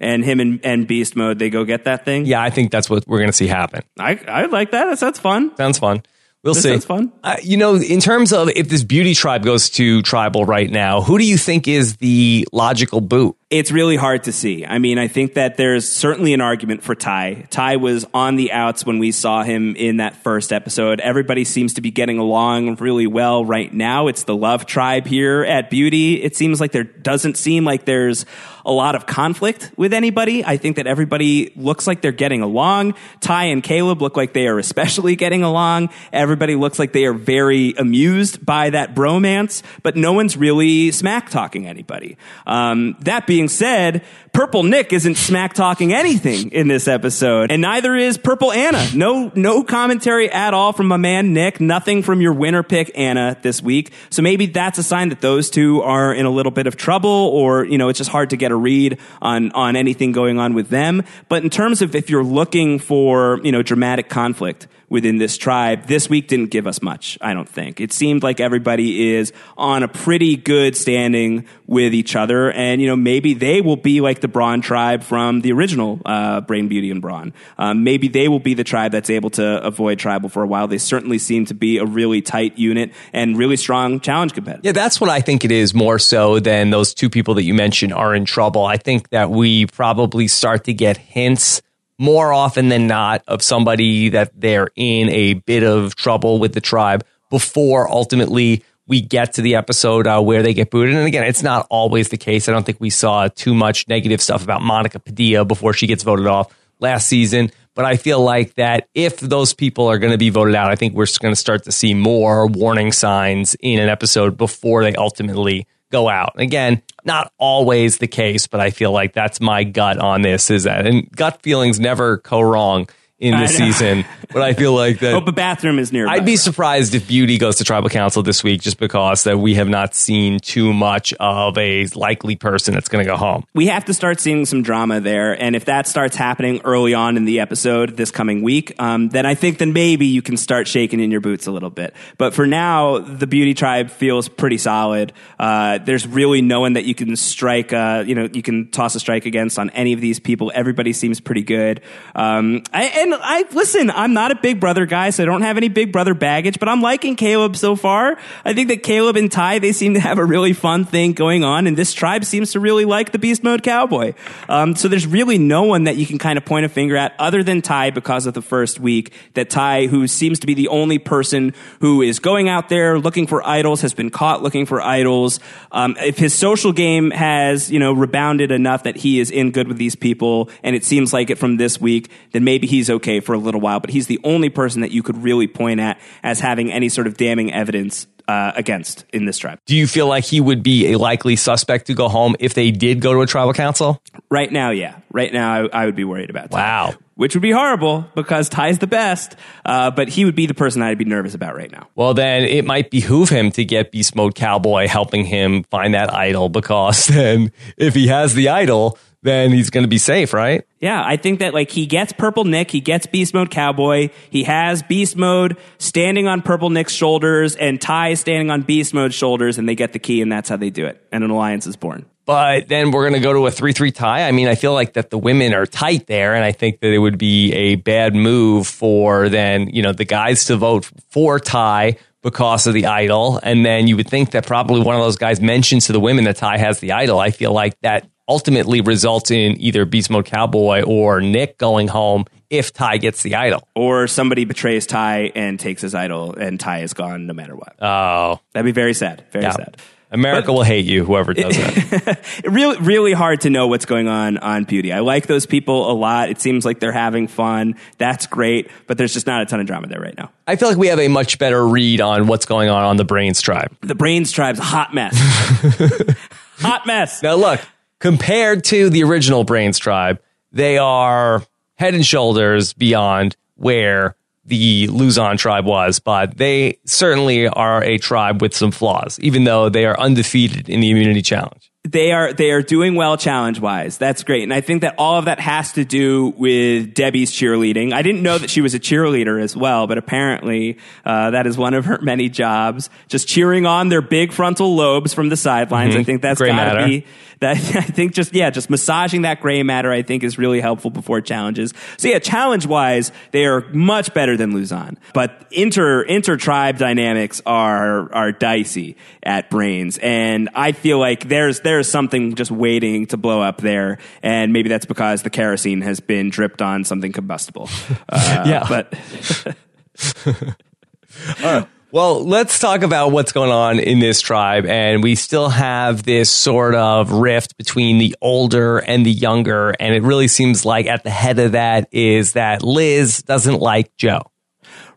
and him and, and beast mode, they go get that thing. Yeah, I think that's what we're going to see happen. I I like that. That sounds fun. Sounds fun. We'll This see. sounds fun. Uh, you know, in terms of if this beauty tribe goes to tribal right now, who do you think is the logical boot? It's really hard to see. I mean, I think that there's certainly an argument for Tai. Tai was on the outs when we saw him in that first episode. Everybody seems to be getting along really well right now. It's the love tribe here at Beauty. It seems like there doesn't seem like there's a lot of conflict with anybody. I think that everybody looks like they're getting along. Tai and Caleb look like they are especially getting along. Everybody looks like they are very amused by that bromance, but no one's really smack talking anybody. Um, that being said, Purple Nick isn't smack talking anything in this episode, and neither is Purple Anna. No, no commentary at all from my man Nick. Nothing from your winner pick Anna this week. So maybe that's a sign that those two are in a little bit of trouble, or you know, it's just hard to get a read on on anything going on with them. But in terms of if you're looking for you know dramatic conflict within this tribe. This week didn't give us much, I don't think. It seemed like everybody is on a pretty good standing with each other, and you know maybe they will be like the Brawn tribe from the original uh, Brain Beauty and Brawn. Um, maybe they will be the tribe that's able to avoid tribal for a while. They certainly seem to be a really tight unit and really strong challenge competitor. Yeah, that's what I think it is more so than those two people that you mentioned are in trouble. I think that we probably start to get hints more often than not of somebody that they're in a bit of trouble with the tribe before ultimately we get to the episode uh, where they get booted. And again, it's not always the case. I don't think we saw too much negative stuff about Monica Padilla before she gets voted off last season. But I feel like that if those people are going to be voted out, I think we're going to start to see more warning signs in an episode before they ultimately go out. Again, not always the case, but I feel like that's my gut on this is that, and gut feelings never go wrong in this season. But I feel like that. Hope a bathroom is nearby. I'd be surprised if Beauty goes to tribal council this week just because that we have not seen too much of a likely person that's going to go home. we have to start seeing some drama there. And if that starts happening early on in the episode this coming week, um, then I think then maybe you can start shaking in your boots a little bit. But for now, the Beauty Tribe feels pretty solid. Uh, there's really no one that you can strike, uh, you know, you can toss a strike against on any of these people. Everybody seems pretty good. Um, I, and I listen. I'm not a Big Brother guy, so I don't have any Big Brother baggage. But I'm liking Caleb so far. I think that Caleb and Tai they seem to have a really fun thing going on, and this tribe seems to really like the Beast Mode Cowboy. Um, so there's really no one that you can kind of point a finger at other than Tai because of the first week. That Tai, who seems to be the only person who is going out there looking for idols, has been caught looking for idols. Um, if his social game has you know rebounded enough that he is in good with these people, and it seems like it from this week, then maybe he's okay for a little while. But he's the only person that you could really point at as having any sort of damning evidence uh, against in this tribe. Do you feel like he would be a likely suspect to go home if they did go to a tribal council? Right now, yeah. Right now, I, I would be worried about. Tai. Wow. Which would be horrible because Tai's the best, uh, but he would be the person I'd be nervous about right now. Well, then it might behoove him to get Beast Mode Cowboy helping him find that idol because then if he has the idol, then he's going to be safe, right? Yeah, I think that like he gets Purple Nick, he gets Beast Mode Cowboy, he has Beast Mode standing on Purple Nick's shoulders, and Tai standing on Beast Mode's shoulders, and they get the key, and that's how they do it. And an alliance is born. But then we're going to go to a 3 3 tie. I mean, I feel like that the women are tight there, and I think that it would be a bad move for then, you know, the guys to vote for Tai because of the idol. And then you would think that probably one of those guys mentions to the women that Tai has the idol. I feel like that ultimately results in either Beast Mode Cowboy or Nick going home if Tai gets the idol. Or somebody betrays Tai and takes his idol, and Tai is gone no matter what. Oh, That'd be very sad. Very yeah. sad. America will hate you, whoever does that. Really, really hard to know what's going on on Beauty. I like those people a lot. It seems like they're having fun. That's great, but there's just not a ton of drama there right now. I feel like we have a much better read on what's going on on the Brains tribe. The Brains Tribe's a hot mess. hot mess. Now, look, compared to the original Brains tribe, they are head and shoulders beyond where the Luzon tribe was, but they certainly are a tribe with some flaws, even though they are undefeated in the immunity challenge. They are they are doing well challenge wise. That's great, and I think that all of that has to do with Debbie's cheerleading. I didn't know that she was a cheerleader as well, but apparently uh, that is one of her many jobs. Just cheering on their big frontal lobes from the sidelines. I think that's got matter. to be that. I think just yeah, just massaging that gray matter. I think is really helpful before challenges. So yeah, challenge wise, they are much better than Luzon, but inter inter tribe dynamics are are dicey at Brains, and I feel like there's there's something just waiting to blow up there, and maybe that's because the kerosene has been dripped on something combustible. Uh, Yeah. but Well, let's talk about what's going on in this tribe. And we still have this sort of rift between the older and the younger. And it really seems like at the head of that is that Liz doesn't like Joe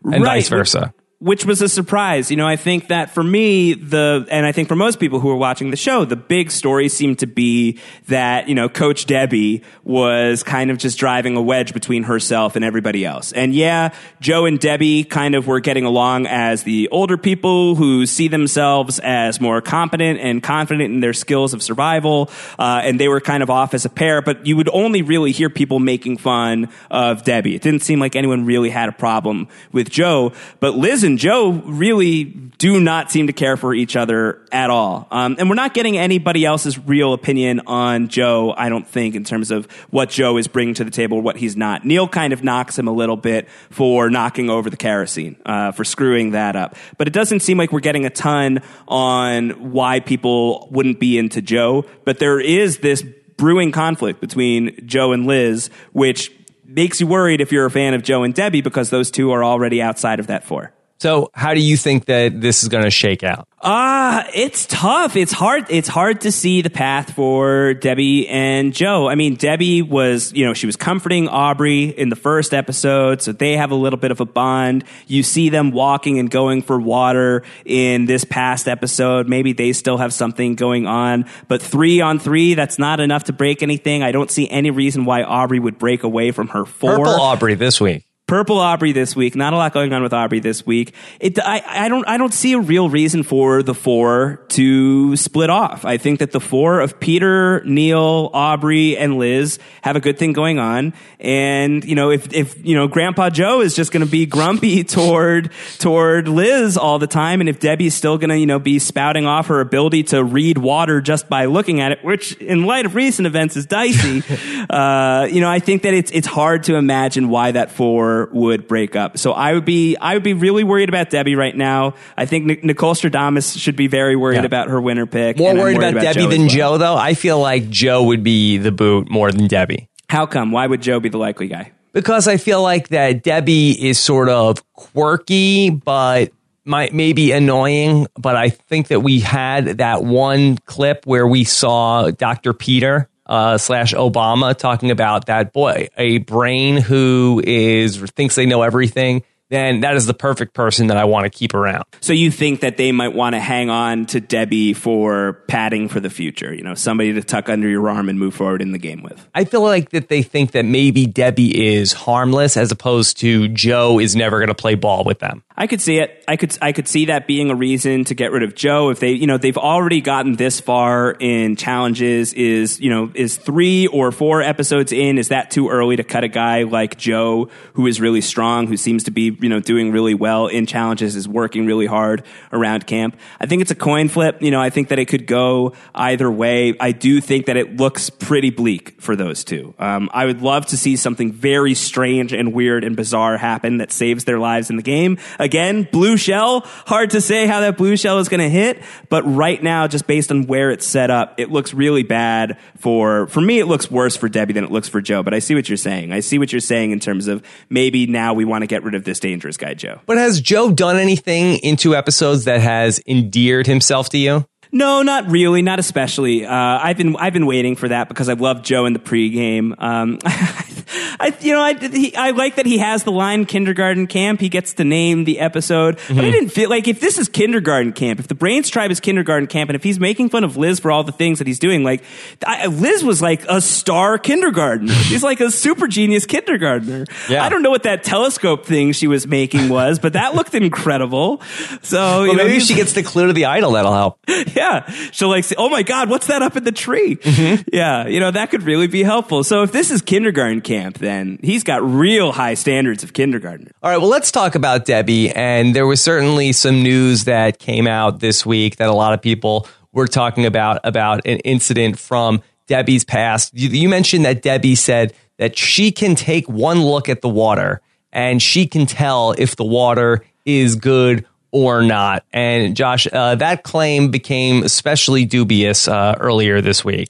and Right. vice versa. Which was a surprise. You know, I think that for me, the, and I think for most people who are watching the show, the big story seemed to be that, you know, Coach Debbie was kind of just driving a wedge between herself and everybody else. And yeah, Joe and Debbie kind of were getting along as the older people who see themselves as more competent and confident in their skills of survival. Uh, and they were kind of off as a pair, but you would only really hear people making fun of Debbie. It didn't seem like anyone really had a problem with Joe, but Liz and Joe really do not seem to care for each other at all. Um, and we're not getting anybody else's real opinion on Joe, I don't think, in terms of what Joe is bringing to the table, what he's not. Neil kind of knocks him a little bit for knocking over the kerosene, uh, for screwing that up. But it doesn't seem like we're getting a ton on why people wouldn't be into Joe. But there is this brewing conflict between Joe and Liz, which makes you worried if you're a fan of Joe and Debbie because those two are already outside of that four. So, how do you think that this is going to shake out? Ah, it's tough. It's hard. It's hard to see the path for Debbie and Joe. I mean, Debbie was, you know, she was comforting Aubrey in the first episode, so they have a little bit of a bond. You see them walking and going for water in this past episode. Maybe they still have something going on, but three on three, that's not enough to break anything. I don't see any reason why Aubrey would break away from her four. Purple Aubrey this week. Purple Aubrey this week. Not a lot going on with Aubrey this week. It, I, I don't, I don't see a real reason for the four to split off. I think that the four of Peter, Neil, Aubrey, and Liz have a good thing going on. And, you know, if, if, you know, Grandpa Joe is just going to be grumpy toward, toward Liz all the time. And if Debbie's still going to, you know, be spouting off her ability to read water just by looking at it, which in light of recent events is dicey, uh, you know, I think that it's, it's hard to imagine why that four would break up. So I would be, I would be really worried about Debbie right now. I think Nic- Nicole Stradamus should be very worried Yeah. about her winner pick. More and worried, about, Debbie Joe than well. Joe, though. I feel like Joe would be the boot more than Debbie. How come? Why would Joe be the likely guy? because I feel like that Debbie is sort of quirky, but might maybe annoying. But I think that we had that one clip where we saw Dr. Peter uh, slash Obama talking about that boy, a brain who is thinks they know everything. Then that is the perfect person that I want to keep around. So you think that they might want to hang on to Debbie for padding for the future? You know, somebody to tuck under your arm and move forward in the game with. I feel like that they think that maybe Debbie is harmless as opposed to Joe is never going to play ball with them. I could see it. I could I could see that being a reason to get rid of Joe if they you know they've already gotten this far in challenges. Is you know is three or four episodes in? Is that too early to cut a guy like Joe who is really strong, who seems to be you know doing really well in challenges, is working really hard around camp? I think it's a coin flip. You know I think that it could go either way. I do think that it looks pretty bleak for those two. Um, I would love to see something very strange and weird and bizarre happen that saves their lives in the game. Again, blue shell, hard to say how that blue shell is going to hit, but right now, just based on where it's set up, it looks really bad for, for me, it looks worse for Debbie than it looks for Joe, but I see what you're saying. I see what you're saying in terms of maybe now we want to get rid of this dangerous guy, Joe. But has Joe done anything in two episodes that has endeared himself to you? No, not really, not especially. Uh, I've been I've been waiting for that because I love Joe in the pregame. Um, I you know I he, I like that he has the line kindergarten camp. He gets to name the episode, but Mm-hmm. I didn't feel like if this is kindergarten camp, if the Brains Tribe is kindergarten camp, and if he's making fun of Liz for all the things that he's doing, like I, Liz was like a star kindergartner. She's like a super genius kindergartner. Yeah. I don't know what that telescope thing she was making was, but that looked incredible. So you know, maybe she gets the clue to the idol. That'll help. yeah. She'll like say, oh my God, what's that up in the tree? Mm-hmm. Yeah. You know, that could really be helpful. So if this is kindergarten camp, then he's got real high standards of kindergarten. All right, well, let's talk about Debbie. And there was certainly some news that came out this week that a lot of people were talking about about an incident from Debbie's past. You, you mentioned that Debbie said that she can take one look at the water and she can tell if the water is good or not. And Josh, uh, that claim became especially dubious uh, earlier this week.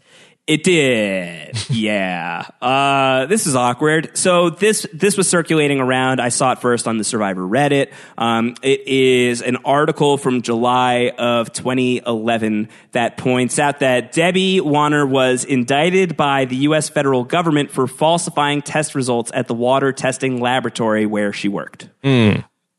It did. yeah. Uh, this is awkward. So this, this was circulating around. I saw it first on the Survivor Reddit. Um, it is an article from July of 2011 that points out that Debbie Wanner was indicted by the U.S. federal government for falsifying test results at the water testing laboratory where she worked.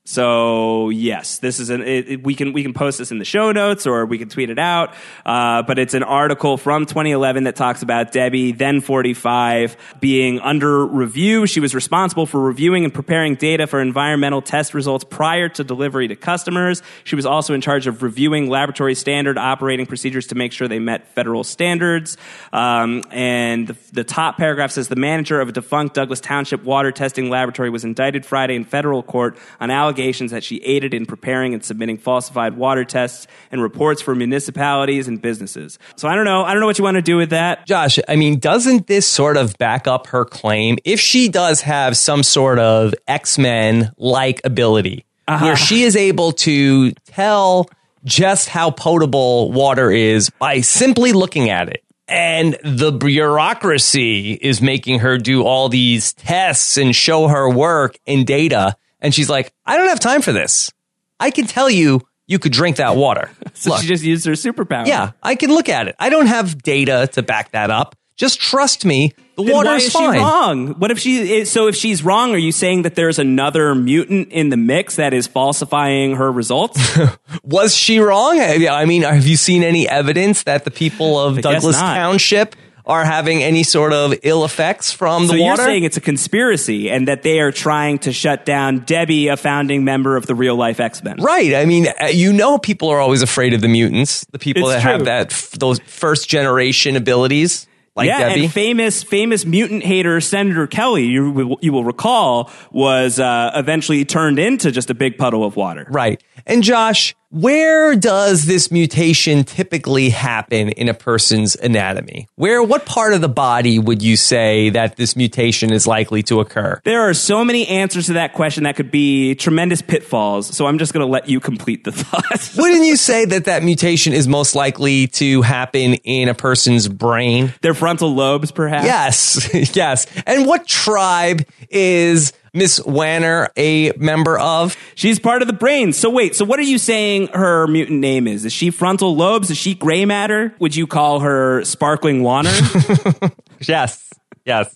So yes, this is an it, it- we can we can post this in the show notes or we can tweet it out. Uh, but it's an article from 2011 that talks about Debbie, then 45, being under review. She was responsible for reviewing and preparing data for environmental test results prior to delivery to customers. She was also in charge of reviewing laboratory standard operating procedures to make sure they met federal standards. Um, and the, the top paragraph says the manager of a defunct Douglas Township water testing laboratory was indicted Friday in federal court on allegations that she aided in preparing and submitting falsified water tests and reports for municipalities and businesses. So I don't know. I don't know what you want to do with that. Josh, I mean, doesn't this sort of back up her claim? If she does have some sort of X Men like ability uh-huh. where she is able to tell just how potable water is by simply looking at it And the bureaucracy is making her do all these tests and show her work and data. And she's like, I don't have time for this. I can tell you, you could drink that water. So Look, she just used her superpower. yeah, I can look at it. I don't have data to back that up. Just trust me. The Then water why is is fine. she wrong? What if she? So if she's wrong, are you saying that there's another mutant in the mix that is falsifying her results? Was she wrong? I mean, have you seen any evidence that the people of guess Douglas. Township are having any sort of ill effects from the so the you're water? saying it's a conspiracy and that they are trying to shut down Debbie, a founding member of the real life X Men. Right. I mean, uh, you know, people are always afraid of the mutants, the people It's that have that those first generation abilities, like yeah, Debbie. and famous famous mutant hater Senator Kelly, you will, you will recall, was uh, eventually turned into just a big puddle of water. right. And Josh, where does this mutation typically happen in a person's anatomy? Where, what part of the body would you say that this mutation is likely to occur? There are so many answers to that question that could be tremendous pitfalls. So I'm just going to let you complete the thought. Wouldn't you say that that mutation is most likely to happen in a person's brain? Their frontal lobes, perhaps. Yes, yes. And what tribe is Miss Wanner a member of? She's part of the brain. So wait, so what are you saying her mutant name is? Is she frontal lobes? Is she gray matter? Would you call her sparkling water? Yes, yes.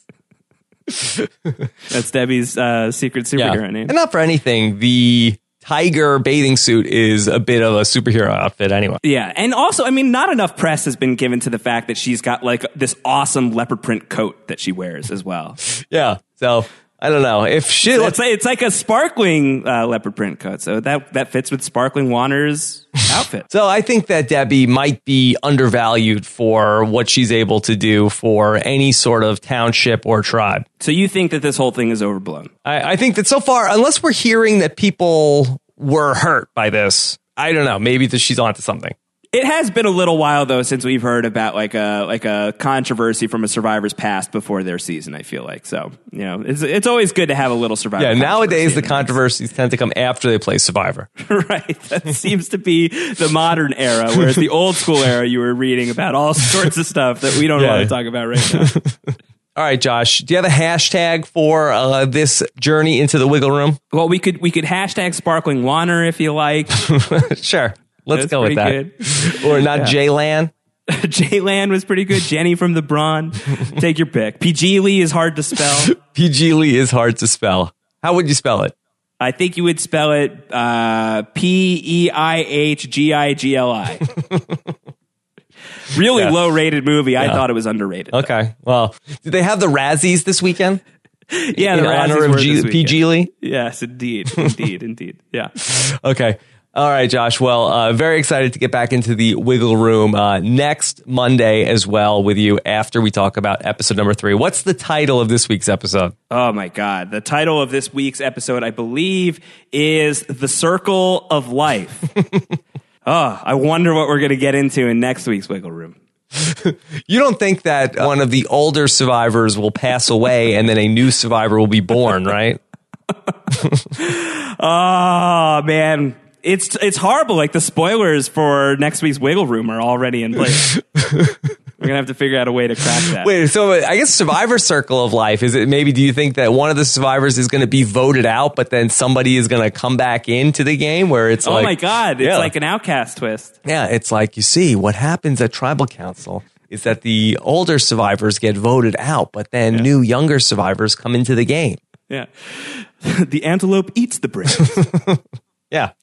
That's Debbie's uh, secret superhero name. And not for anything, the tiger bathing suit is a bit of a superhero outfit anyway. Yeah, and also, I mean, not enough press has been given to the fact that she's got like this awesome leopard print coat that she wears as well. Yeah. So I don't know if she. It's like, it's like a sparkling uh, leopard print coat, so that that fits with sparkling Wanner's outfit. So I think that Debbie might be undervalued for what she's able to do for any sort of township or tribe. So you think that this whole thing is overblown? I, I think that so far, unless we're hearing that people were hurt by this, I don't know. Maybe that she's onto something. It has been a little while though since we've heard about like a like a controversy from a survivor's past before their season. I feel like so you know it's it's always good to have a little survivor. Yeah, nowadays the controversies tend to come after they play Survivor. right. That seems to be the modern era, whereas the old school era you were reading about all sorts of stuff that we don't Yeah. want to talk about right now. All right, Josh, do you have a hashtag for uh, this journey into the wiggle room? well, we could we could hashtag sparkling water if you like. sure. Let's That's go with that. pretty Or not J-Lan. J Land was pretty good. Jenny from the Brawn. Take your pick. Peih-Gigli is hard to spell. Peih-Gigli is hard to spell. How would you spell it? I think you would spell it uh, P E I H G I G L I. Really Yeah. low rated movie. I thought it was underrated. Okay. Well, did they have the Razzies this weekend? Yeah, in the honor Razzies of G- Peih-Gigli? Yes, indeed, indeed, indeed. Yeah. Okay. All right, Josh. Well, uh, very excited to get back into the wiggle room uh, next Monday as well with you after we talk about episode number three. What's the title of this week's episode? Oh my God. The title of this week's episode, I believe, is The Circle of Life. oh, I wonder what we're going to get into in next week's Wiggle Room. You don't think that one of the older survivors will pass away and then a new survivor will be born, right? Oh man, it's it's horrible. Like the spoilers for next week's Wiggle Room are already in place. We're gonna have to figure out a way to crack that. Wait, so uh, I guess survivor circle of life is it maybe do you think that one of the survivors is going to be voted out but then somebody is going to come back into the game where it's oh like my god, it's Yeah. like an outcast twist. Yeah, it's like you see what happens at tribal council is that the older survivors get voted out, but then new younger survivors come into the game. Yeah, the antelope eats the brain. Yeah.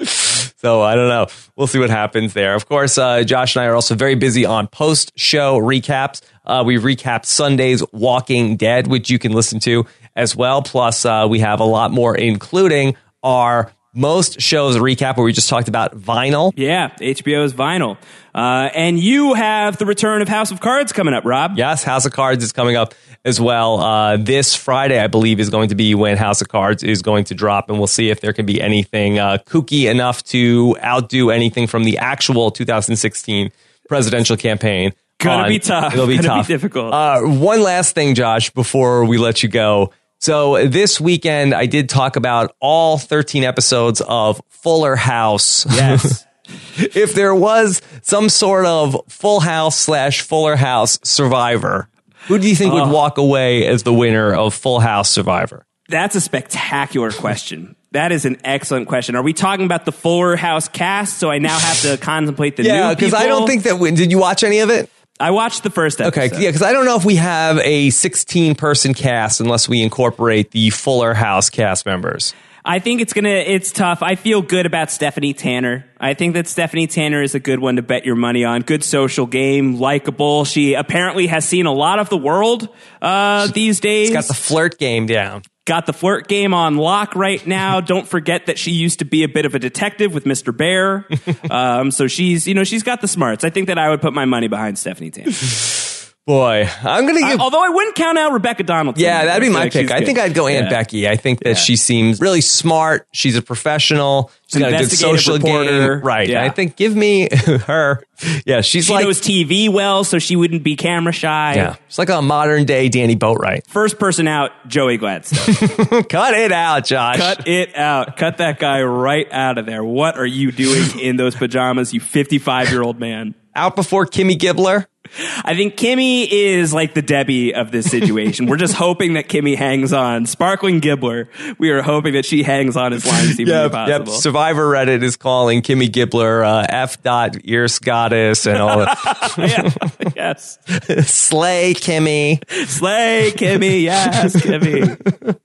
So I don't know. We'll see what happens there. Of course, uh, Josh and I are also very busy on post show recaps. Uh, we recap Sunday's Walking Dead, which you can listen to as well. Plus, uh, we have a lot more, including our most shows recap where we just talked about vinyl. yeah, HBO's Vinyl, uh, and you have the return of House of Cards coming up, Rob. Yes, House of Cards is coming up as well. Uh, this Friday, I believe, is going to be when House of Cards is going to drop, and we'll see if there can be anything uh, kooky enough to outdo anything from the actual 2016 presidential campaign. Gonna on- be tough. It'll be Gonna be tough. difficult. Uh, one last thing, Josh, before we let you go. So this weekend, I did talk about all 13 episodes of Fuller House. Yes. if there was some sort of Full House slash Fuller House survivor, who do you think would walk away as the winner of Full House Survivor? That's a spectacular question. That is an excellent question. Are we talking about the Fuller House cast? So I now have to contemplate the Yeah, new because I don't think that. When, Did you watch any of it? I watched the first episode. Okay, yeah, because I don't know if we have a 16 person cast unless we incorporate the Fuller House cast members. I think it's gonna. It's tough. I feel good about Stephanie Tanner. I think that Stephanie Tanner is a good one to bet your money on. Good social game, likable. She apparently has seen a lot of the world uh, these days. It's got the flirt game down. Got the flirt game on lock right now. Don't forget that she used to be a bit of a detective with Mr. Bear. um, so she's, you know, she's got the smarts. I think that I would put my money behind Stephanie Tanner. Boy, I'm gonna I- give. although I wouldn't count out Rebecca Donaldson. yeah, that'd be my like pick. I think I'd go Aunt Yeah. Becky. I think that Yeah. she seems really smart. She's a professional. She's got a good Investigative social reporter. game. Right. Yeah. I think give me her. Yeah, she's She like knows TV well, so she wouldn't be camera shy. yeah, she's like a modern day Danni Boatwright. First person out, Joey Gladstone. Cut it out, Josh. Cut it out. Cut that guy right out of there. What are you doing in those pajamas, you 55 year old man? Out before Kimmy Gibbler. I think Kimmy is like the Debbie of this situation. We're just hoping that Kimmy hangs on. Sparkling Gibbler, we are hoping that she hangs on as long as humanly Yep, yep. Survivor Reddit is calling Kimmy Gibbler uh, F. Dot ears goddess and all that. yeah, yes. Slay Kimmy. Slay Kimmy, yes, Kimmy.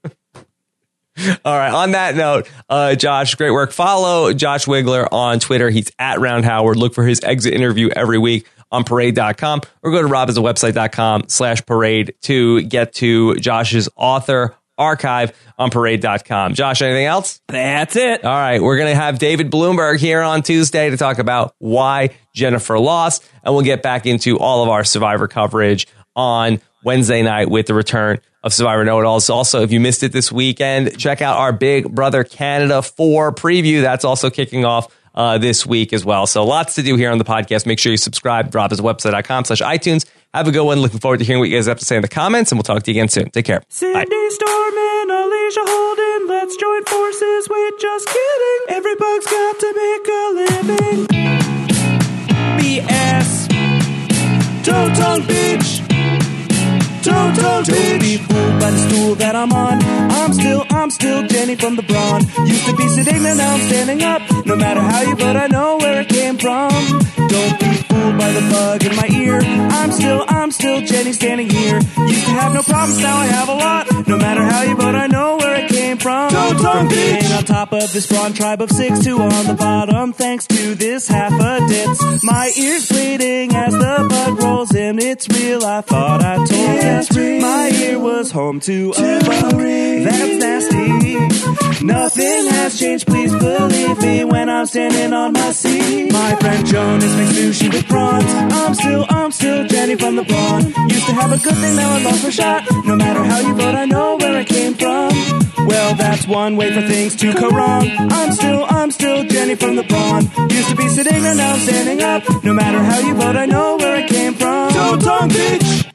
All right. On that note, uh, Josh, great work. Follow Josh Wigler on Twitter. He's at Round Howard. Look for his exit interview every week on parade.com or go to robhasawebsite.com slash parade to get to Josh's author archive on parade.com. Josh, anything else? That's it. All right, we're going to have David Bloomberg here on Tuesday to talk about why Jennifer lost, and we'll get back into all of our Survivor coverage on Wednesday night with the return of Survivor Know It Alls. Also, if you missed it this weekend, check out our Big Brother Canada 4 preview. That's also kicking off uh, this week as well. So lots to do here on the podcast. Make sure you subscribe, drop his website.com slash iTunes. Have a good one. Looking forward to hearing what you guys have to say in the comments, and we'll talk to you again soon. Take care. Bye. Storm and Alecia Holden, let's join forces. Wait, just kidding. Every bug's got to make a living. BS. Don't tongue bitch. Don't tongue Don't be fooled by the stool that I'm on. I'm still, I'm still Jenny from the Brawn. Used to be sitting there, now I'm standing up. No matter how you vote, I know where it came from. Don't be fooled by the bug in my ear. I'm still, I'm still Jenny standing here. Used to have no problems, now I have a lot. No matter how you vote, I know where it came from. From being on top of this brawn tribe of six to on the bottom, thanks to this half a ditz. My ears bleeding as the bug rolls in. It's real, I thought I told ya. My ear was home to a bug. That's nasty. Nothing has changed, please believe me when I'm standing on my seat. My friend Joan is mixed sushi with prawns. I'm still, I'm still Jenny from the Brawn. Used to have a good thing, now I lost my shot. No matter how you vote, I know where I came from. Well, that's one way for things to go wrong. I'm still, I'm still Jenny from the Brawn. Used to be sitting and now I'm standing up. No matter how you vote, I know where I came from. Don't tongue bitch.